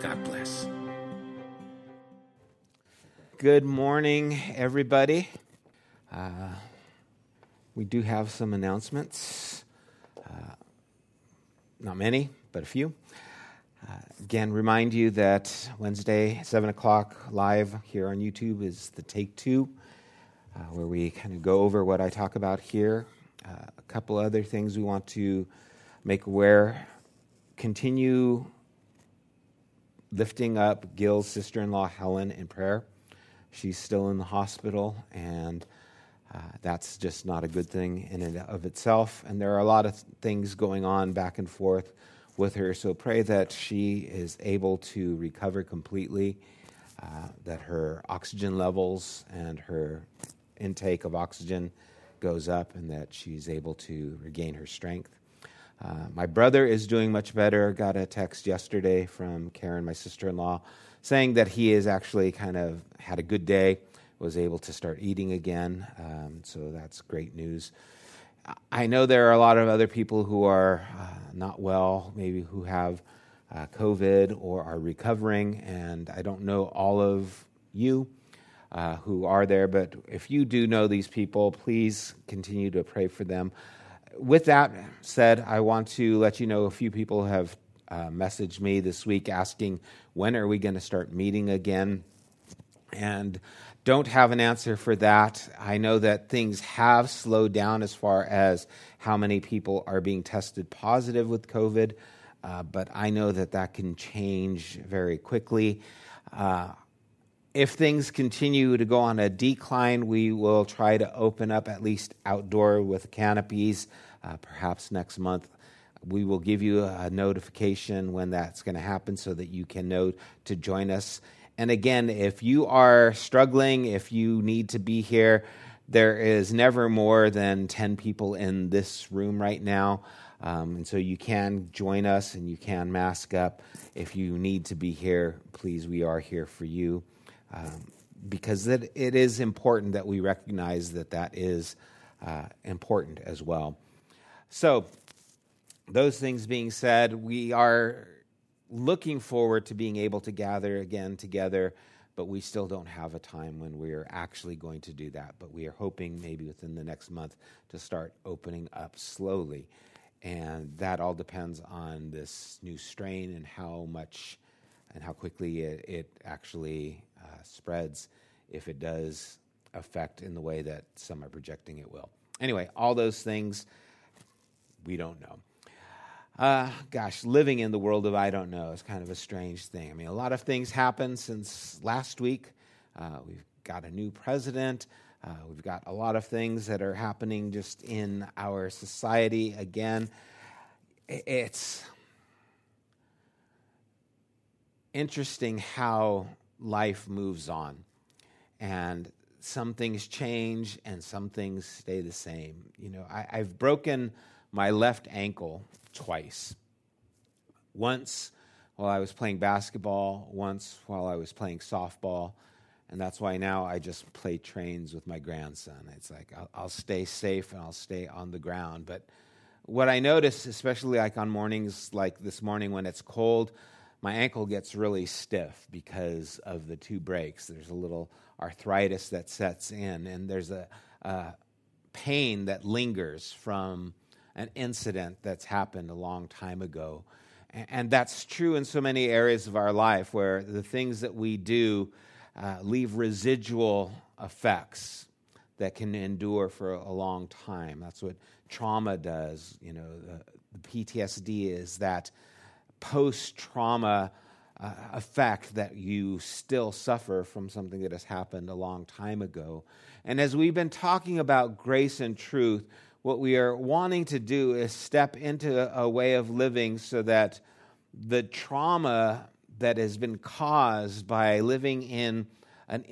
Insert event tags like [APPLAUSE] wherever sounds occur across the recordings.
God bless. Good morning, everybody. Uh, we do have some announcements. Uh, not many, but a few. Uh, again, remind you that Wednesday, 7 o'clock, live here on YouTube is the Take Two, uh, where we kind of go over what I talk about here. Uh, a couple other things we want to make aware. Continue lifting up Gil's sister in law, Helen, in prayer. She's still in the hospital, and uh, that's just not a good thing in and of itself. And there are a lot of things going on back and forth with her. So pray that she is able to recover completely, uh, that her oxygen levels and her intake of oxygen goes up, and that she's able to regain her strength. Uh, my brother is doing much better. Got a text yesterday from Karen, my sister in law, saying that he has actually kind of had a good day, was able to start eating again. Um, so that's great news. I know there are a lot of other people who are uh, not well, maybe who have uh, COVID or are recovering, and I don't know all of you. Uh, who are there, but if you do know these people, please continue to pray for them with that said, I want to let you know a few people have uh, messaged me this week asking when are we going to start meeting again, and don't have an answer for that. I know that things have slowed down as far as how many people are being tested positive with COVID, uh, but I know that that can change very quickly. Uh, if things continue to go on a decline, we will try to open up at least outdoor with canopies uh, perhaps next month. We will give you a notification when that's going to happen so that you can know to join us. And again, if you are struggling, if you need to be here, there is never more than 10 people in this room right now. Um, and so you can join us and you can mask up. If you need to be here, please, we are here for you. Um, because it, it is important that we recognize that that is uh, important as well. So, those things being said, we are looking forward to being able to gather again together, but we still don't have a time when we're actually going to do that. But we are hoping maybe within the next month to start opening up slowly. And that all depends on this new strain and how much and how quickly it, it actually uh, spreads, if it does affect in the way that some are projecting it will. Anyway, all those things we don't know. Uh, gosh, living in the world of I don't know is kind of a strange thing. I mean, a lot of things happened since last week. Uh, we've got a new president. Uh, we've got a lot of things that are happening just in our society again. It's interesting how life moves on. And some things change and some things stay the same. You know, I, I've broken my left ankle twice. Once while I was playing basketball, once while I was playing softball. And that's why now I just play trains with my grandson. It's like I'll, I'll, stay safe and I'll stay on the ground. But what I notice, especially like on mornings like this morning when it's cold, my ankle gets really stiff because of the two breaks. There's a little arthritis that sets in, and there's a, a pain that lingers from an incident that's happened a long time ago. And that's true in so many areas of our life where the things that we do uh, leave residual effects that can endure for a long time. That's what trauma does. You know, the, the PTSD is that post trauma uh, effect that you still suffer from something that has happened a long time ago. And as we've been talking about grace and truth, what we are wanting to do is step into a way of living so that the trauma that has been caused by living in an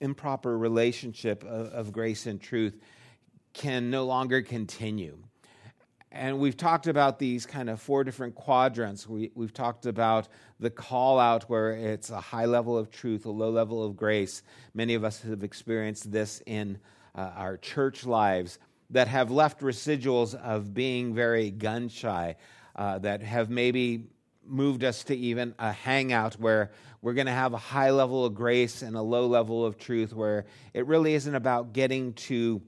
improper relationship of, of grace and truth can no longer continue. And we've talked about these kind of four different quadrants. We, have talked about the call out where it's a high level of truth, a low level of grace. Many of us have experienced this in uh, our church lives that have left residuals of being very gun shy, uh, that have maybe moved us to even a hangout where we're going to have a high level of grace and a low level of truth, where it really isn't about getting to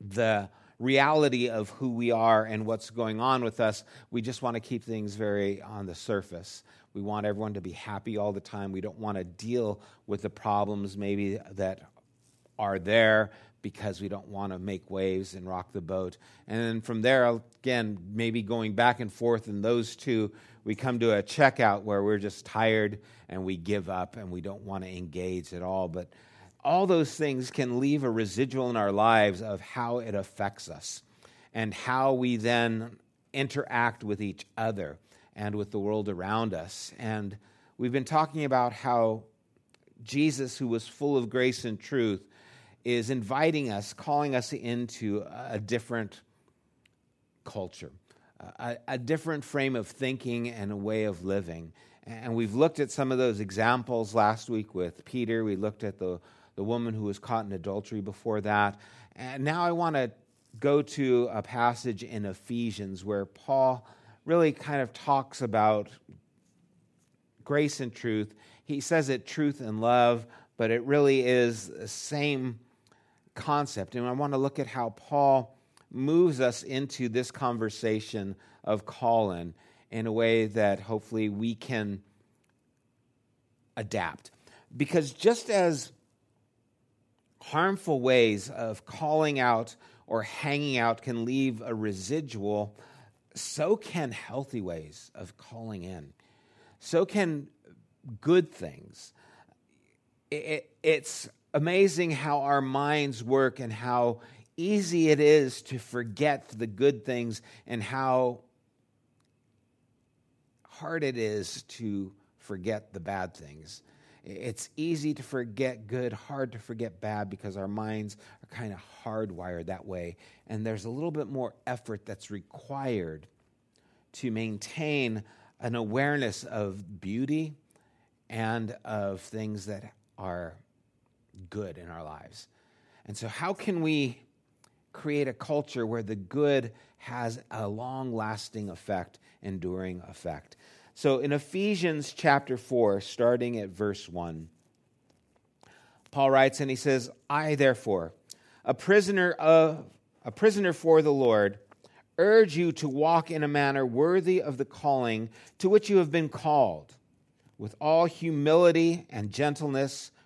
the reality of who we are and what's going on with us. We just want to keep things very on the surface. We want everyone to be happy all the time. We don't want to deal with the problems maybe that are there because we don't want to make waves and rock the boat. And then from there, again, maybe going back and forth in those two, we come to a checkout where we're just tired and we give up and we don't want to engage at all. But all those things can leave a residual in our lives of how it affects us and how we then interact with each other and with the world around us. And we've been talking about how Jesus, who was full of grace and truth, is inviting us, calling us into a different culture a, a, different frame of thinking and a way of living. And we've looked at some of those examples last week with Peter. We looked at the, the woman who was caught in adultery before that. And now I want to go to a passage in Ephesians where Paul really kind of talks about grace and truth. He says it truth and love, but it really is the same concept. And I want to look at how Paul moves us into this conversation of calling in a way that hopefully we can adapt. Because just as harmful ways of calling out or hanging out can leave a residual, so can healthy ways of calling in. So can good things. It, it's amazing how our minds work and how easy it is to forget the good things and how hard it is to forget the bad things. It's easy to forget good, hard to forget bad because our minds are kind of hardwired that way. And there's a little bit more effort that's required to maintain an awareness of beauty and of things that are good in our lives. And so, how can we create a culture where the good has a long lasting effect, enduring effect. So in Ephesians chapter 4, starting at verse 1, Paul writes and he says, I therefore, a prisoner of a prisoner for the Lord, urge you to walk in a manner worthy of the calling to which you have been called, with all humility and gentleness,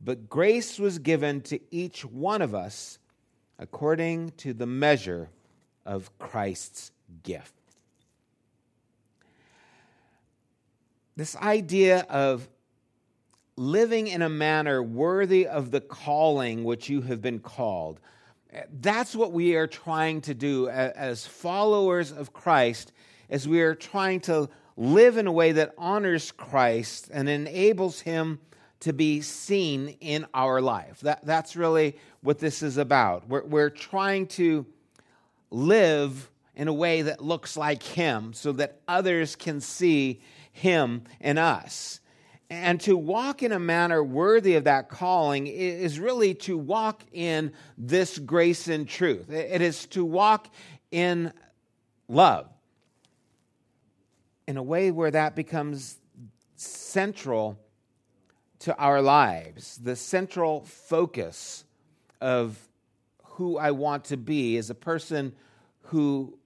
But grace was given to each one of us according to the measure of Christ's gift. This idea of living in a manner worthy of the calling which you have been called. That's what we are trying to do as followers of Christ, as we are trying to live in a way that honors Christ and enables him to be seen in our life. That, that's really what this is about. We're, we're trying to live in a way that looks like Him so that others can see Him in us. And to walk in a manner worthy of that calling is really to walk in this grace and truth. It is to walk in love in a way where that becomes central to our lives, the central focus of who I want to be is a person who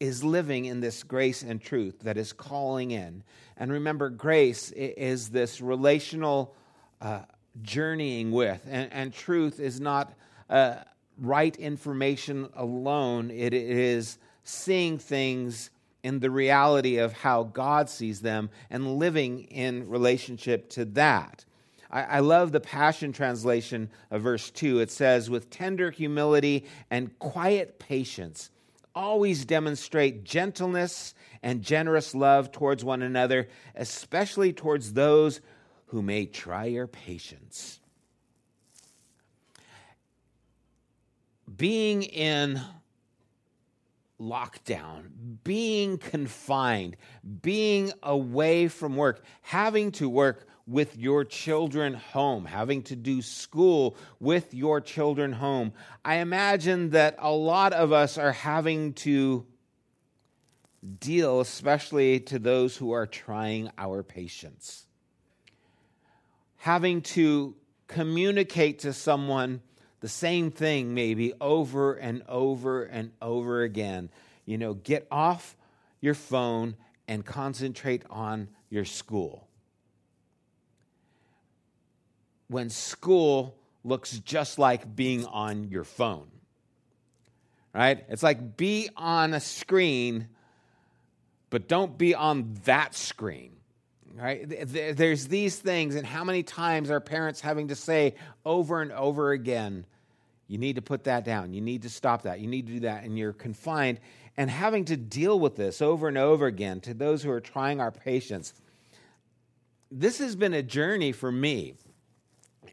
is living in this grace and truth that is calling in. And remember, grace is this relational uh, journeying with, and, and, truth is not uh, right information alone, it is seeing things in the reality of how God sees them and living in relationship to that. I, I love the Passion Translation of verse 2. It says, With tender humility and quiet patience, always demonstrate gentleness and generous love towards one another, especially towards those who may try your patience. Being in lockdown, being confined, being away from work, having to work with your children home, having to do school with your children home. I imagine that a lot of us are having to deal, especially to those who are trying our patience. Having to communicate to someone the same thing, maybe over and over and over again. You know, get off your phone and concentrate on your school when school looks just like being on your phone. Right? It's like be on a screen, but don't be on that screen. Right? There's these things, and how many times are parents having to say over and over again, you need to put that down. You need to stop that. You need to do that. And you're confined and having to deal with this over and over again to those who are trying our patience. This has been a journey for me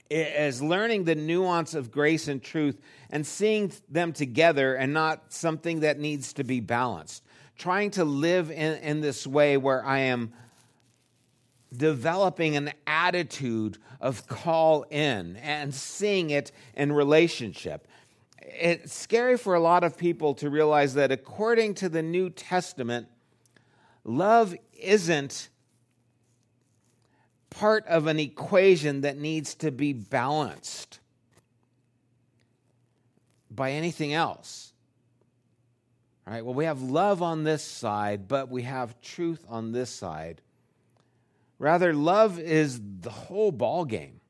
as learning the nuance of grace and truth and seeing them together and not something that needs to be balanced. Trying to live in, in this way where I am developing an attitude of call in and seeing it in relationship. It's scary for a lot of people to realize that according to the New Testament, love isn't part of an equation that needs to be balanced by anything else. All right, well, we have love on this side, but we have truth on this side. Rather, love is the whole ball game.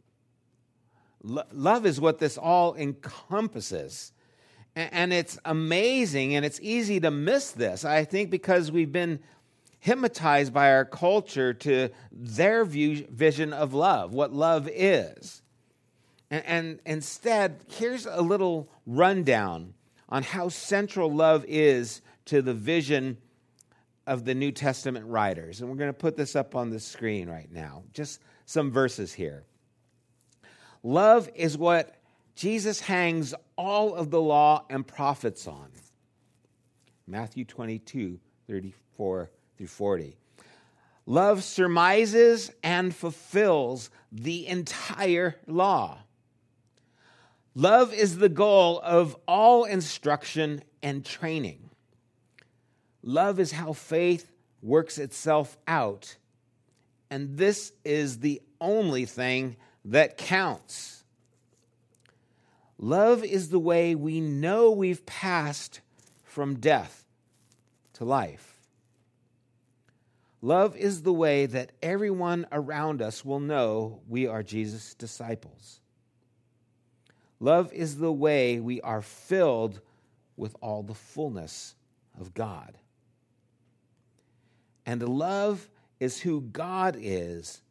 Lo- love is what this all encompasses. And, and it's amazing and it's easy to miss this, I think, because we've been hypnotized by our culture to their view, vision of love, what love is. And, and instead, here's a little rundown on how central love is to the vision of the New Testament writers. And we're going to put this up on the screen right now. Just some verses here. Love is what Jesus hangs all of the law and prophets on. Matthew 22, 34 through 40. Love surmises and fulfills the entire law. Love is the goal of all instruction and training. Love is how faith works itself out. And this is the only thing that counts. Love is the way we know we've passed from death to life. Love is the way that everyone around us will know we are Jesus' disciples. Love is the way we are filled with all the fullness of God. And love is who God is,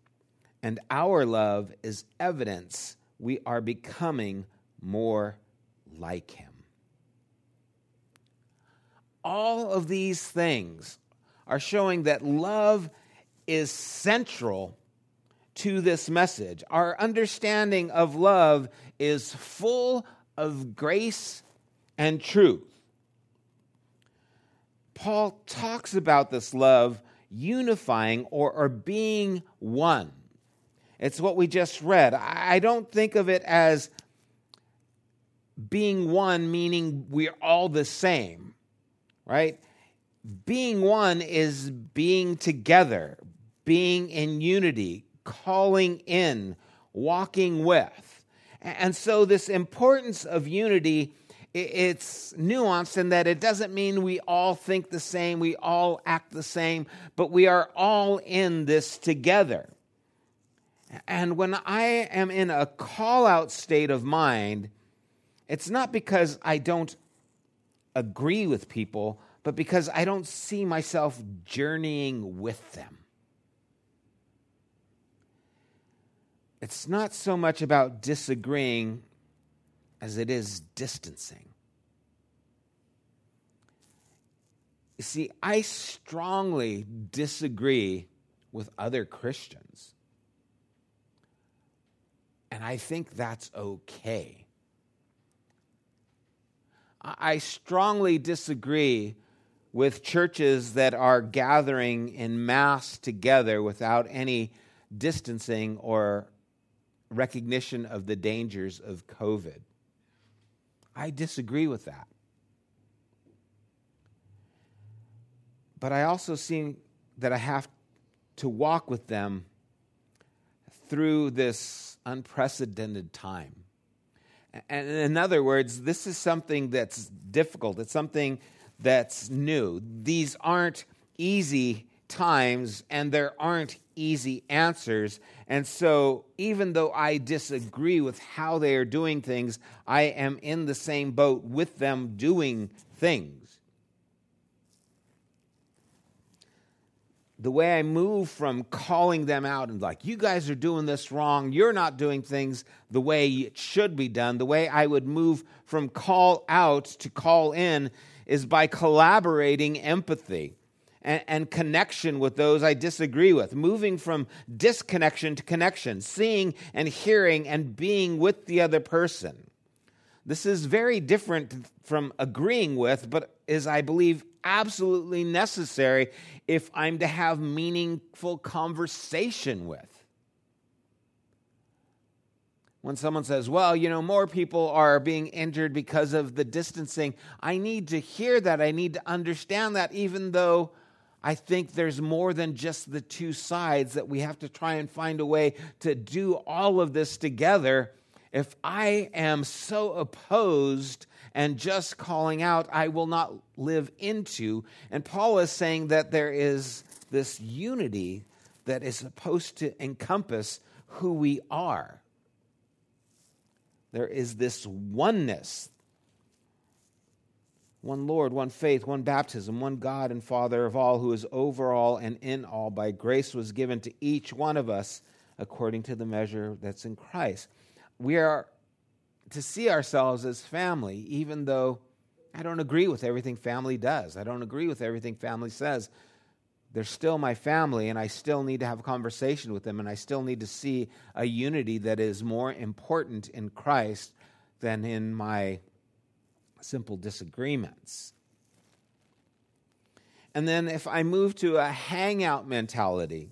and our love is evidence we are becoming more like Him. All of these things are showing that love is central to this message. Our understanding of love is full of grace and truth. Paul talks about this love unifying or, or being one. It's what we just read. I don't think of it as being one, meaning we're all the same, right? Being one is being together, being in unity, calling in, walking with. And so, this importance of unity, it's nuanced in that it doesn't mean we all think the same, we all act the same, but we are all in this together. And when I am in a call out state of mind, it's not because I don't agree with people, but because I don't see myself journeying with them. It's not so much about disagreeing as it is distancing. You see, I strongly disagree with other Christians. And I think that's okay. I strongly disagree with churches that are gathering in mass together without any distancing or recognition of the dangers of COVID. I disagree with that. But I also see that I have to walk with them through this unprecedented time. And in other words, this is something that's difficult. It's something that's new. These aren't easy times and there aren't easy answers. And so, even though I disagree with how they are doing things, I am in the same boat with them doing things. the way I move from calling them out and like, you guys are doing this wrong, you're not doing things the way it should be done, the way I would move from call out to call in is by collaborating empathy and, and connection with those I disagree with, moving from disconnection to connection, seeing and hearing and being with the other person. This is very different from agreeing with, but is, I believe, absolutely necessary if I'm to have meaningful conversation with. When someone says, well, you know, more people are being injured because of the distancing, I need to hear that. I need to understand that, even though I think there's more than just the two sides, that we have to try and find a way to do all of this together. If I am so opposed and just calling out, I will not live into. And Paul is saying that there is this unity that is supposed to encompass who we are. There is this oneness one Lord, one faith, one baptism, one God and Father of all, who is over all and in all. By grace was given to each one of us according to the measure that's in Christ. We are to see ourselves as family, even though I don't agree with everything family does. I don't agree with everything family says. They're still my family, and I still need to have a conversation with them, and I still need to see a unity that is more important in Christ than in my simple disagreements. And then if I move to a hangout mentality,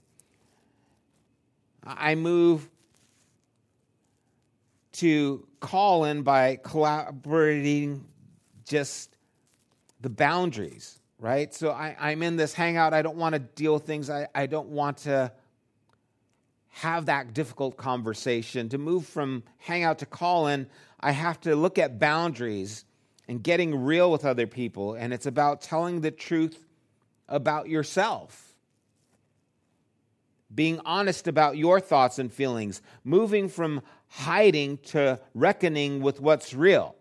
I move to call in by collaborating just the boundaries, right? So I, am in this hangout. I don't want to deal with things. I, I don't want to have that difficult conversation. To move from hangout to call in, I have to look at boundaries and getting real with other people. And it's about telling the truth about yourself being honest about your thoughts and feelings, moving from hiding to reckoning with what's real.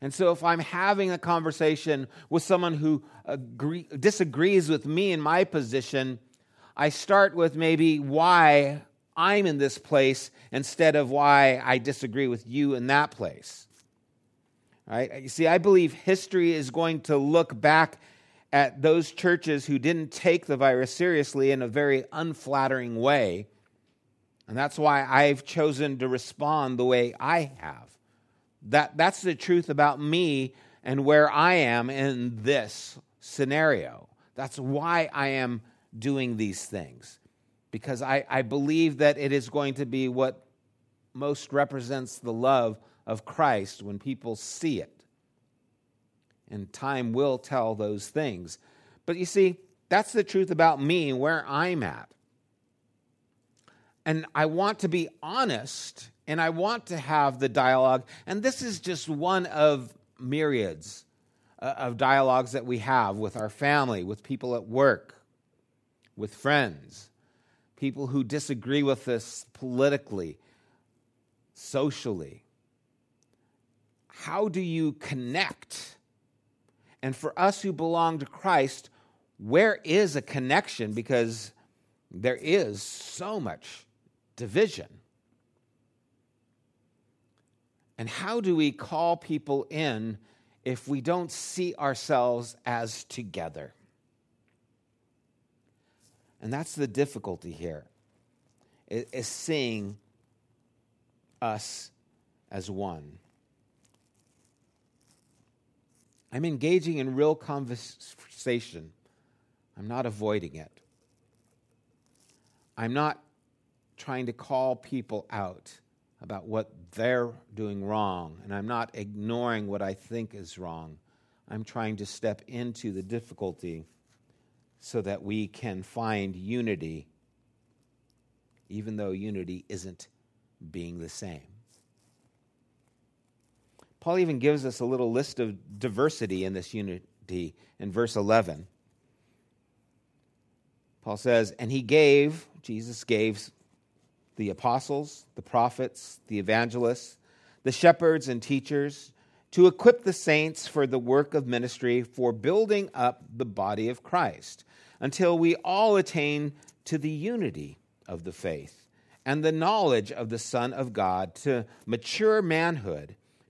And so, if I'm having a conversation with someone who agree, disagrees with me in my position, I start with maybe why I'm in this place instead of why I disagree with you in that place. Right? You see, I believe history is going to look back at those churches who didn't take the virus seriously in a very unflattering way. And that's why I've chosen to respond the way I have. That, that's the truth about me and where I am in this scenario. That's why I am doing these things. because I, I believe that it is going to be what most represents the love of Christ when people see it. And time will tell those things. But you see, that's the truth about me, where I'm at. And I want to be honest and I want to have the dialogue. And this is just one of myriads uh, of dialogues that we have with our family, with people at work, with friends, people who disagree with us politically, socially. How do you connect? And for us who belong to Christ, where is a connection? Because there is so much division. And how do we call people in if we don't see ourselves as together? And that's the difficulty here, is seeing us as one. I'm engaging in real conversation. I'm not avoiding it. I'm not trying to call people out about what they're doing wrong, and I'm not ignoring what I think is wrong. I'm trying to step into the difficulty so that we can find unity, even though unity isn't being the same. Paul even gives us a little list of diversity in this unity in verse 11. Paul says, And he gave, Jesus gave the apostles, the prophets, the evangelists, the shepherds and teachers, to equip the saints for the work of ministry, for building up the body of Christ, until we all attain to the unity of the faith and the knowledge of the Son of God, to mature manhood,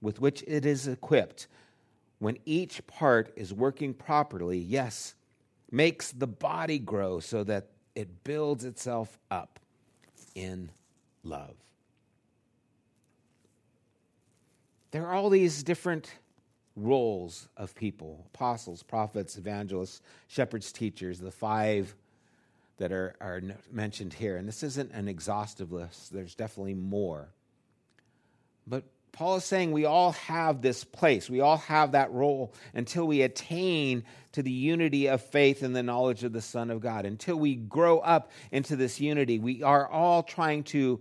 with which it is equipped, when each part is working properly, yes, makes the body grow so that it builds itself up in love. There are all these different roles of people apostles, prophets, evangelists, shepherds, teachers, the five that are, are mentioned here. And this isn't an exhaustive list, there's definitely more. But Paul is saying we all have this place. We all have that role until we attain to the unity of faith and the knowledge of the Son of God. Until we grow up into this unity, we are all trying to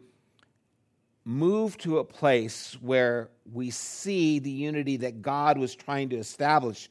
move to a place where we see the unity that God was trying to establish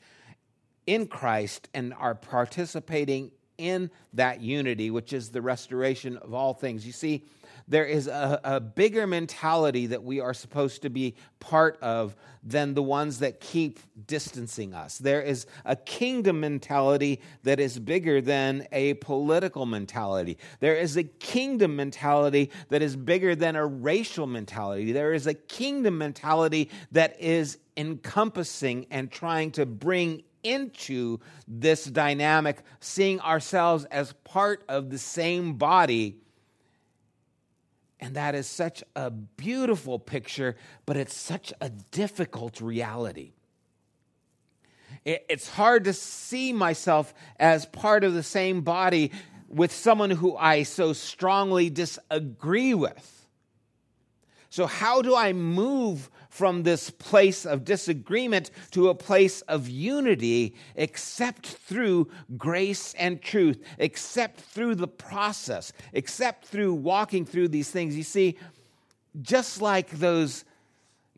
in Christ and are participating in that unity, which is the restoration of all things. You see, there is a, a bigger mentality that we are supposed to be part of than the ones that keep distancing us. There is a kingdom mentality that is bigger than a political mentality. There is a kingdom mentality that is bigger than a racial mentality. There is a kingdom mentality that is encompassing and trying to bring into this dynamic, seeing ourselves as part of the same body and that is such a beautiful picture, but it's such a difficult reality. It's hard to see myself as part of the same body with someone who I so strongly disagree with. So, how do I move from this place of disagreement to a place of unity except through grace and truth, except through the process, except through walking through these things? You see, just like those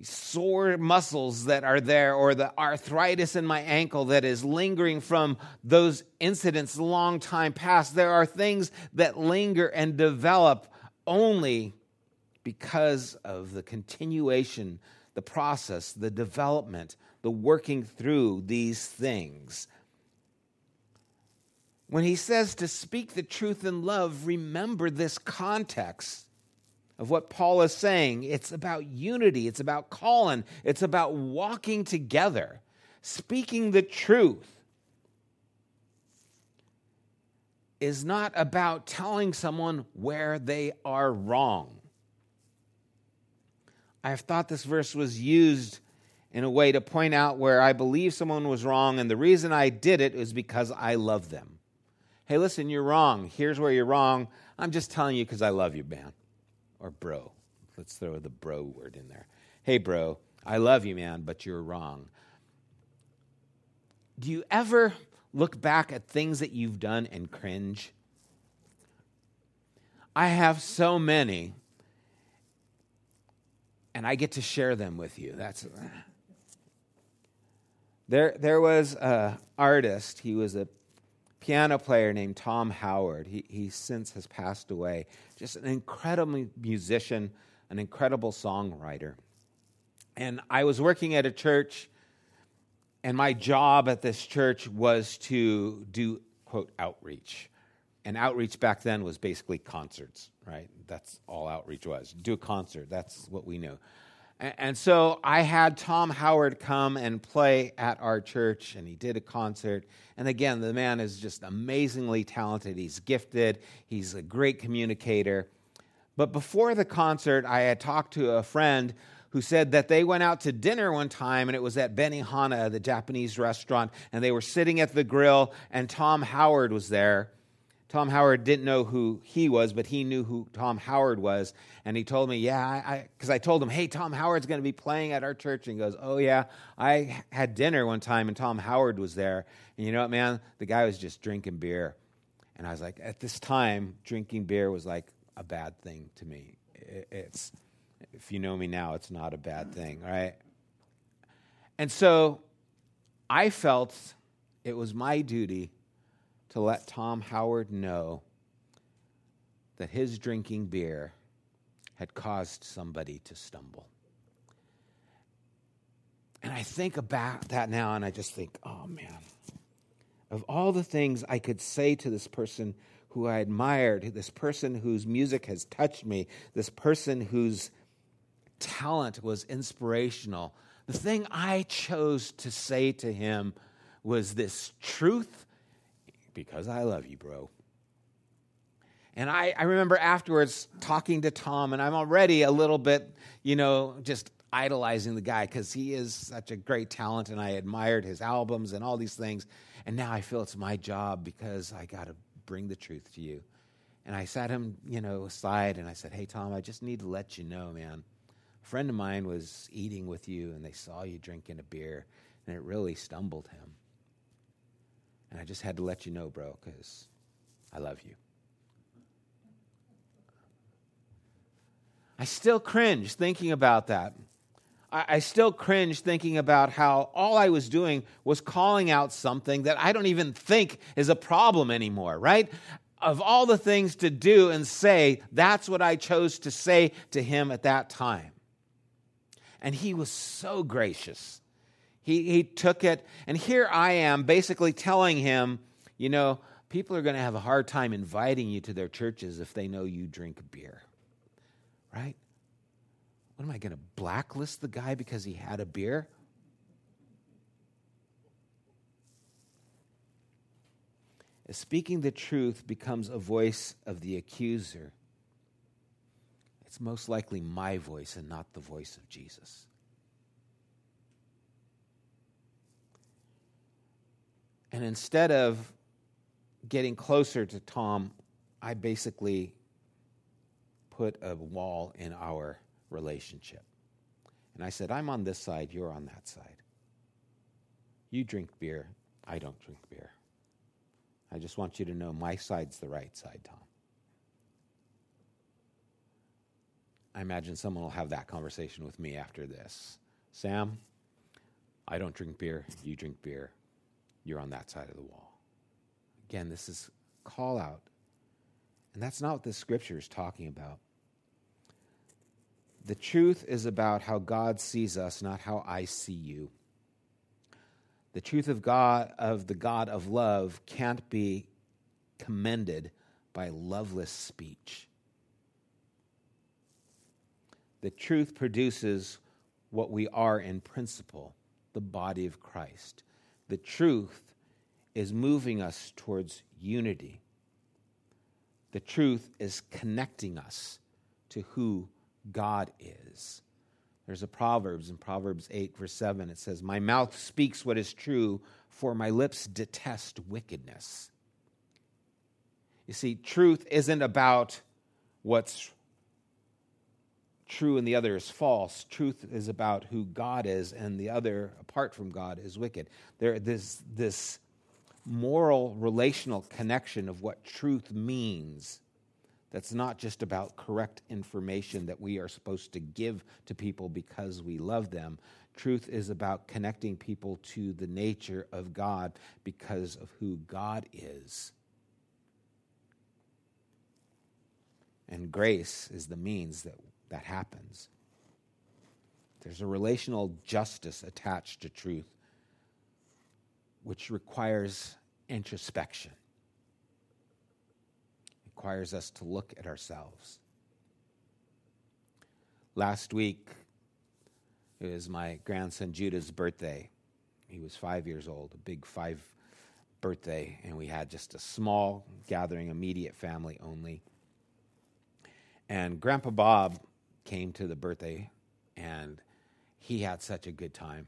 sore muscles that are there or the arthritis in my ankle that is lingering from those incidents long time past there are things that linger and develop only because of the continuation, the process, the development, the working through these things. when he says to speak the truth in love, remember this context of what Paul is saying. It's about unity, it's about calling, it's about walking together, speaking the truth. Is not about telling someone where they are wrong. I have thought this verse was used in a way to point out where I believe someone was wrong, and the reason I did it is because I love them. Hey, listen, you're wrong. Here's where you're wrong. I'm just telling you because I love you, man. Or bro. Let's throw the bro word in there. Hey, bro, I love you, man, but you're wrong. Do you ever look back at things that you've done and cringe? I have so many, and I get to share them with you. That's there. There was an artist. He was a piano player named Tom Howard. He, he since has passed away. Just an incredible musician, an incredible songwriter. And I was working at a church, and my job at this church was to do, quote, outreach. And outreach back then was basically concerts, right? That's all outreach was. Do a concert, that's what we knew. And so I had Tom Howard come and play at our church, and he did a concert. And again, the man is just amazingly talented. He's gifted, he's a great communicator. But before the concert, I had talked to a friend who said that they went out to dinner one time, and it was at Benihana, the Japanese restaurant, and they were sitting at the grill, and Tom Howard was there. Tom Howard didn't know who he was, but he knew who Tom Howard was. And he told me, Yeah, because I, because I, told him, Hey, Tom Howard's going to be playing at our church. And he goes, Oh, yeah. I had dinner one time and Tom Howard was there. And you know what, man? The guy was just drinking beer. And I was like, At this time, drinking beer was like a bad thing to me. It's, if you know me now, it's not a bad thing, right? And so I felt it was my duty to let Tom Howard know that his drinking beer had caused somebody to stumble. And I think about that now and I just think, oh man, of all the things I could say to this person who I admired, this person whose music has touched me, this person whose talent was inspirational, the thing I chose to say to him was this truth because I love you, bro. And I, I remember afterwards talking to Tom, and I'm already a little bit, you know, just idolizing the guy because he is such a great talent, and I admired his albums and all these things. And now I feel it's my job because I got to bring the truth to you. And I sat him, you know, aside, and I said, "Hey, Tom, I just need to let you know, man. A friend of mine was eating with you, and they saw you drinking a beer, and it really stumbled him." And I just had to let you know, bro, because I love you. I still cringe thinking about that. I, still cringe thinking about how all I was doing was calling out something that I don't even think is a problem anymore, right? Of all the things to do and say, that's what I chose to say to him at that time. And he was so gracious he, he took it, and here I am basically telling him, you know, people are going to have a hard time inviting you to their churches if they know you drink beer. Right? What am I going to blacklist the guy because he had a beer? Speaking the truth becomes a voice of the accuser, it's most likely my voice and not the voice of Jesus. And instead of getting closer to Tom, I basically put a wall in our relationship. And I said, I'm on this side, you're on that side. You drink beer, I don't drink beer. I just want you to know my side's the right side, Tom. I imagine someone will have that conversation with me after this. Sam, I don't drink beer, you drink beer you're on that side of the wall. Again, this is call out. And that's not what this scripture is talking about. The truth is about how God sees us, not how I see you. The truth of God of the God of love can't be commended by loveless speech. The truth produces what we are in principle, the body of Christ. The truth is moving us towards unity. The truth is connecting us to who God is. There's a Proverbs in Proverbs 8, verse 7. It says, My mouth speaks what is true, for my lips detest wickedness. You see, truth isn't about what's true and the other is false. Truth is about who God is, and the other, apart from God, is wicked. There, this, this moral relational connection of what truth means that's not just about correct information that we are supposed to give to people because we love them. Truth is about connecting people to the nature of God because of who God is. And grace is the means that that happens. There's a relational justice attached to truth, which requires introspection requires us to look at ourselves. Last week, it was my grandson Judah's birthday. He was five years old, a big five birthday, and we had just a small gathering, immediate family only. And Grandpa Bob came to the birthday, and he had such a good time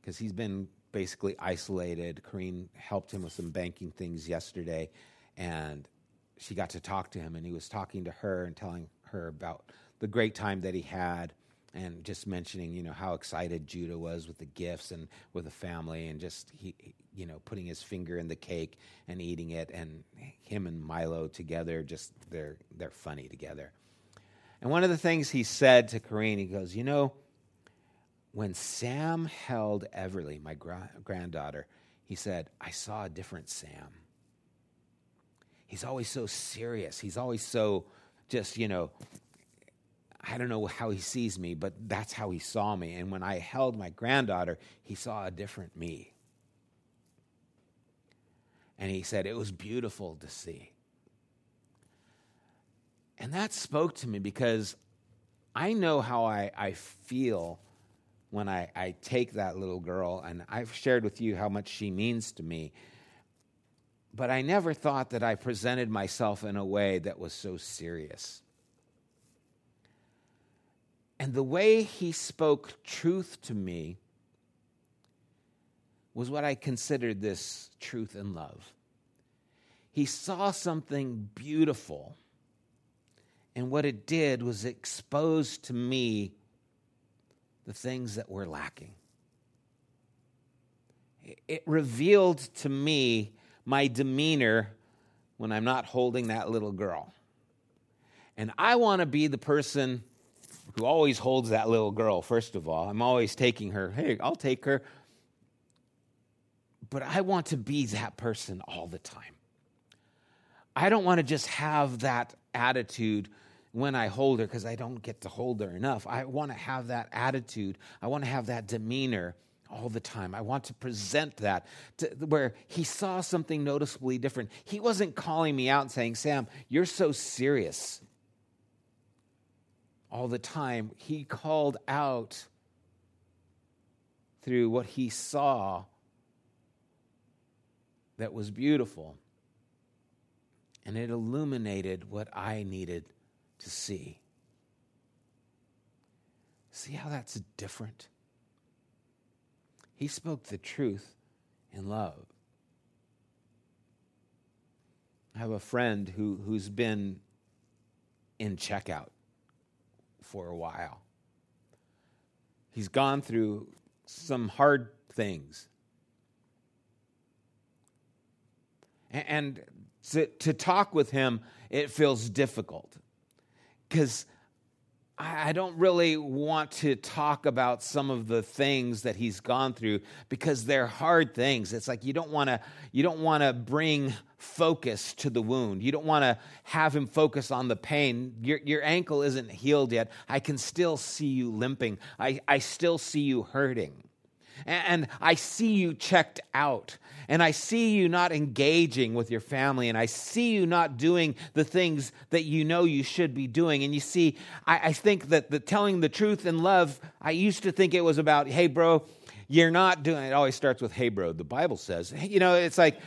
because he's been basically isolated. Corrine helped him with some banking things yesterday, and she got to talk to him, and he was talking to her and telling her about the great time that he had, and just mentioning, you know, how excited Judah was with the gifts and with the family, and just he, you know, putting his finger in the cake and eating it, and him and Milo together, just they're they're funny together. And one of the things he said to Corrine, he goes, you know, when Sam held Everly, my gra- granddaughter, he said, I saw a different Sam he's always so serious. He's always so just, you know, I don't know how he sees me, but that's how he saw me. And when I held my granddaughter, he saw a different me. And he said, it was beautiful to see. And that spoke to me because I know how I, I feel when I, I take that little girl, and I've shared with you how much she means to me but I never thought that I presented myself in a way that was so serious. And the way he spoke truth to me was what I considered this truth and love. He saw something beautiful, and what it did was expose to me the things that were lacking. It revealed to me my demeanor when I'm not holding that little girl. And I want to be the person who always holds that little girl, first of all. I'm always taking her. Hey, I'll take her. But I want to be that person all the time. I don't want to just have that attitude when I hold her because I don't get to hold her enough. I want to have that attitude. I want to have that demeanor all the time. I want to present that to, where he saw something noticeably different. He wasn't calling me out and saying, Sam, you're so serious all the time. He called out through what he saw that was beautiful. And it illuminated what I needed to see. See how that's different? He spoke the truth in love. I have a friend who, who's been in checkout for a while. He's gone through some hard things. And to, to talk with him, it feels difficult because I don't really want to talk about some of the things that he's gone through because they're hard things. It's like you don't want to you don't want to bring focus to the wound. You don't want to have him focus on the pain. Your your ankle isn't healed yet. I can still see you limping. I, I still see you hurting. And I see you checked out, and I see you not engaging with your family, and I see you not doing the things that you know you should be doing. And you see, I, I think that the telling the truth in love, I used to think it was about, hey, bro, you're not doing it. always starts with, hey, bro, the Bible says. [LAUGHS] You know, it's like,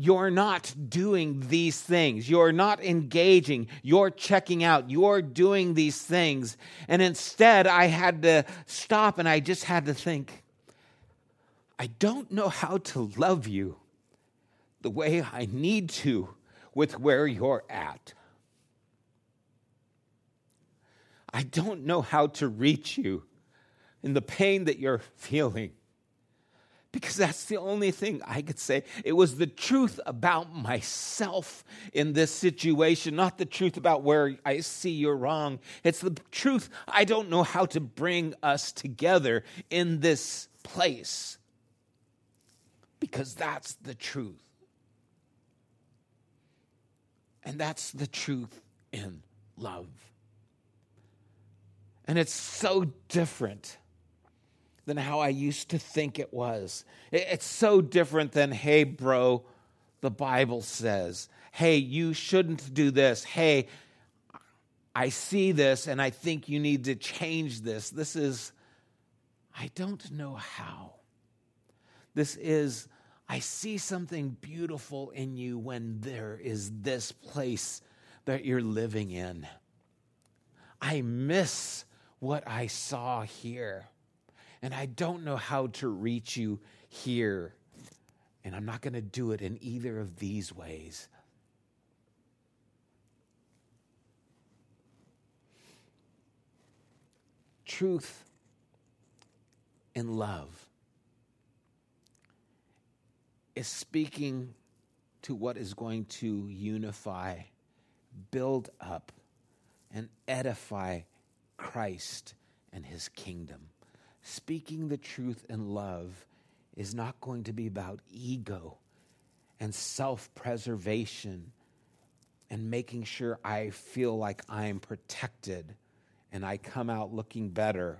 you're not doing these things. You're not engaging. You're checking out. You're doing these things. And instead, I had to stop and I just had to think I don't know how to love you the way I need to with where you're at. I don't know how to reach you in the pain that you're feeling because that's the only thing I could say. It was the truth about myself in this situation, not the truth about where I see you're wrong. It's the truth I don't know how to bring us together in this place because that's the truth. And that's the truth in love. And it's so different than how I used to think it was. It's so different than, hey, bro, the Bible says. Hey, you shouldn't do this. Hey, I see this and I think you need to change this. This is, I don't know how. This is, I see something beautiful in you when there is this place that you're living in. I miss what I saw here and I don't know how to reach you here. And I'm not going to do it in either of these ways. Truth and love is speaking to what is going to unify, build up, and edify Christ and his kingdom speaking the truth in love is not going to be about ego and self preservation and making sure I feel like I'm protected and I come out looking better.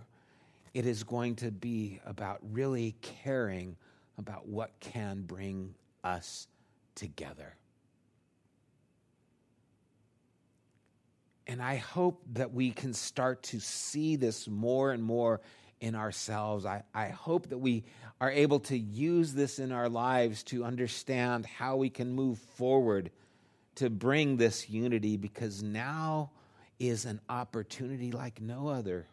It is going to be about really caring about what can bring us together. And I hope that we can start to see this more and more in ourselves. I, I hope that we are able to use this in our lives to understand how we can move forward to bring this unity because now is an opportunity like no other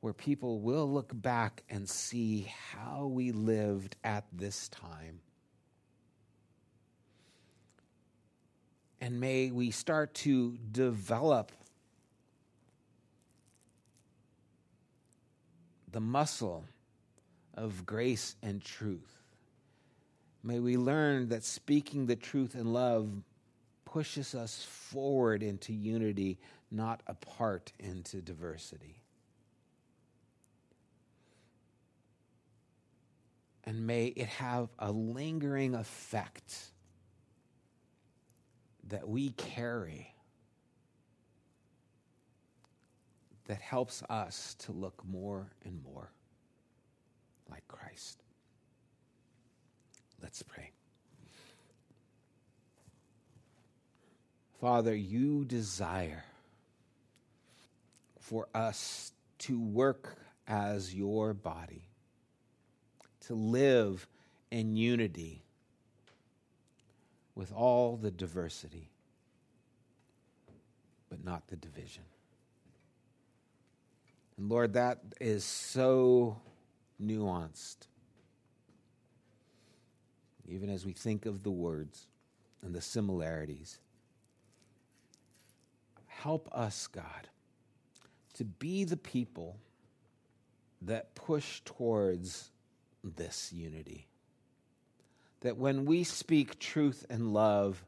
where people will look back and see how we lived at this time. And may we start to develop the muscle of grace and truth. May we learn that speaking the truth in love pushes us forward into unity, not apart into diversity. And may it have a lingering effect that we carry that helps us to look more and more like Christ. Let's pray. Father, you desire for us to work as your body, to live in unity with all the diversity, but not the division. And Lord, that is so nuanced. Even as we think of the words and the similarities, help us, God, to be the people that push towards this unity. That when we speak truth and love,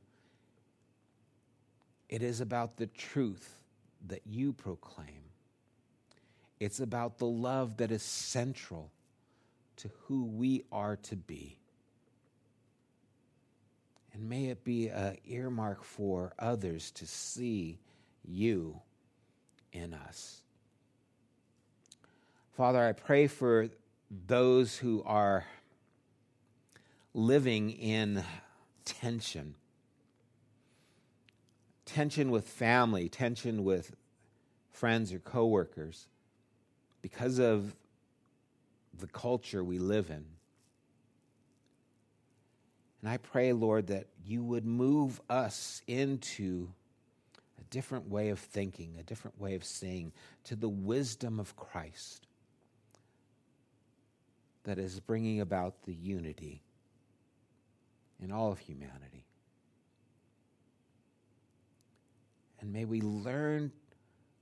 it is about the truth that you proclaim it's about the love that is central to who we are to be. And may it be an earmark for others to see you in us. Father, I pray for those who are living in tension tension with family, tension with friends or coworkers because of the culture we live in. And I pray, Lord, that you would move us into a different way of thinking, a different way of seeing, to the wisdom of Christ that is bringing about the unity in all of humanity. And may we learn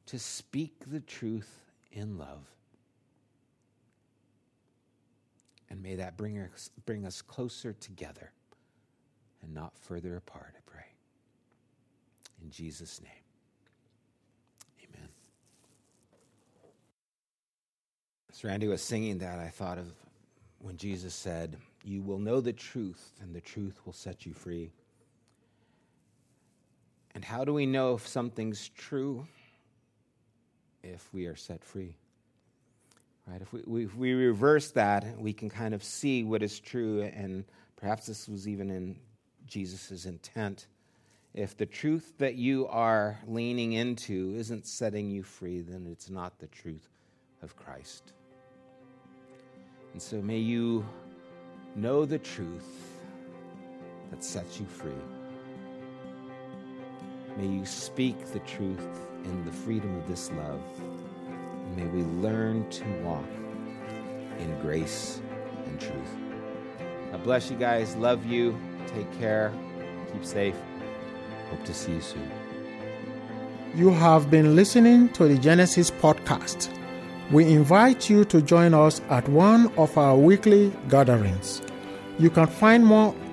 to speak the truth in love. And may that bring us, bring us closer together and not further apart, I pray. In Jesus' name, amen. As Randy was singing that, I thought of when Jesus said, You will know the truth, and the truth will set you free. And how do we know if something's true? If we are set free. Right? If we, we, if we reverse that, we can kind of see what is true, and perhaps this was even in Jesus' intent. If the truth that you are leaning into isn't setting you free, then it's not the truth of Christ. And so may you know the truth that sets you free. May you speak the truth in the freedom of this love. May we learn to walk in grace and truth. God bless you guys. Love you. Take care. Keep safe. Hope to see you soon. You have been listening to the Genesis podcast. We invite you to join us at one of our weekly gatherings. You can find more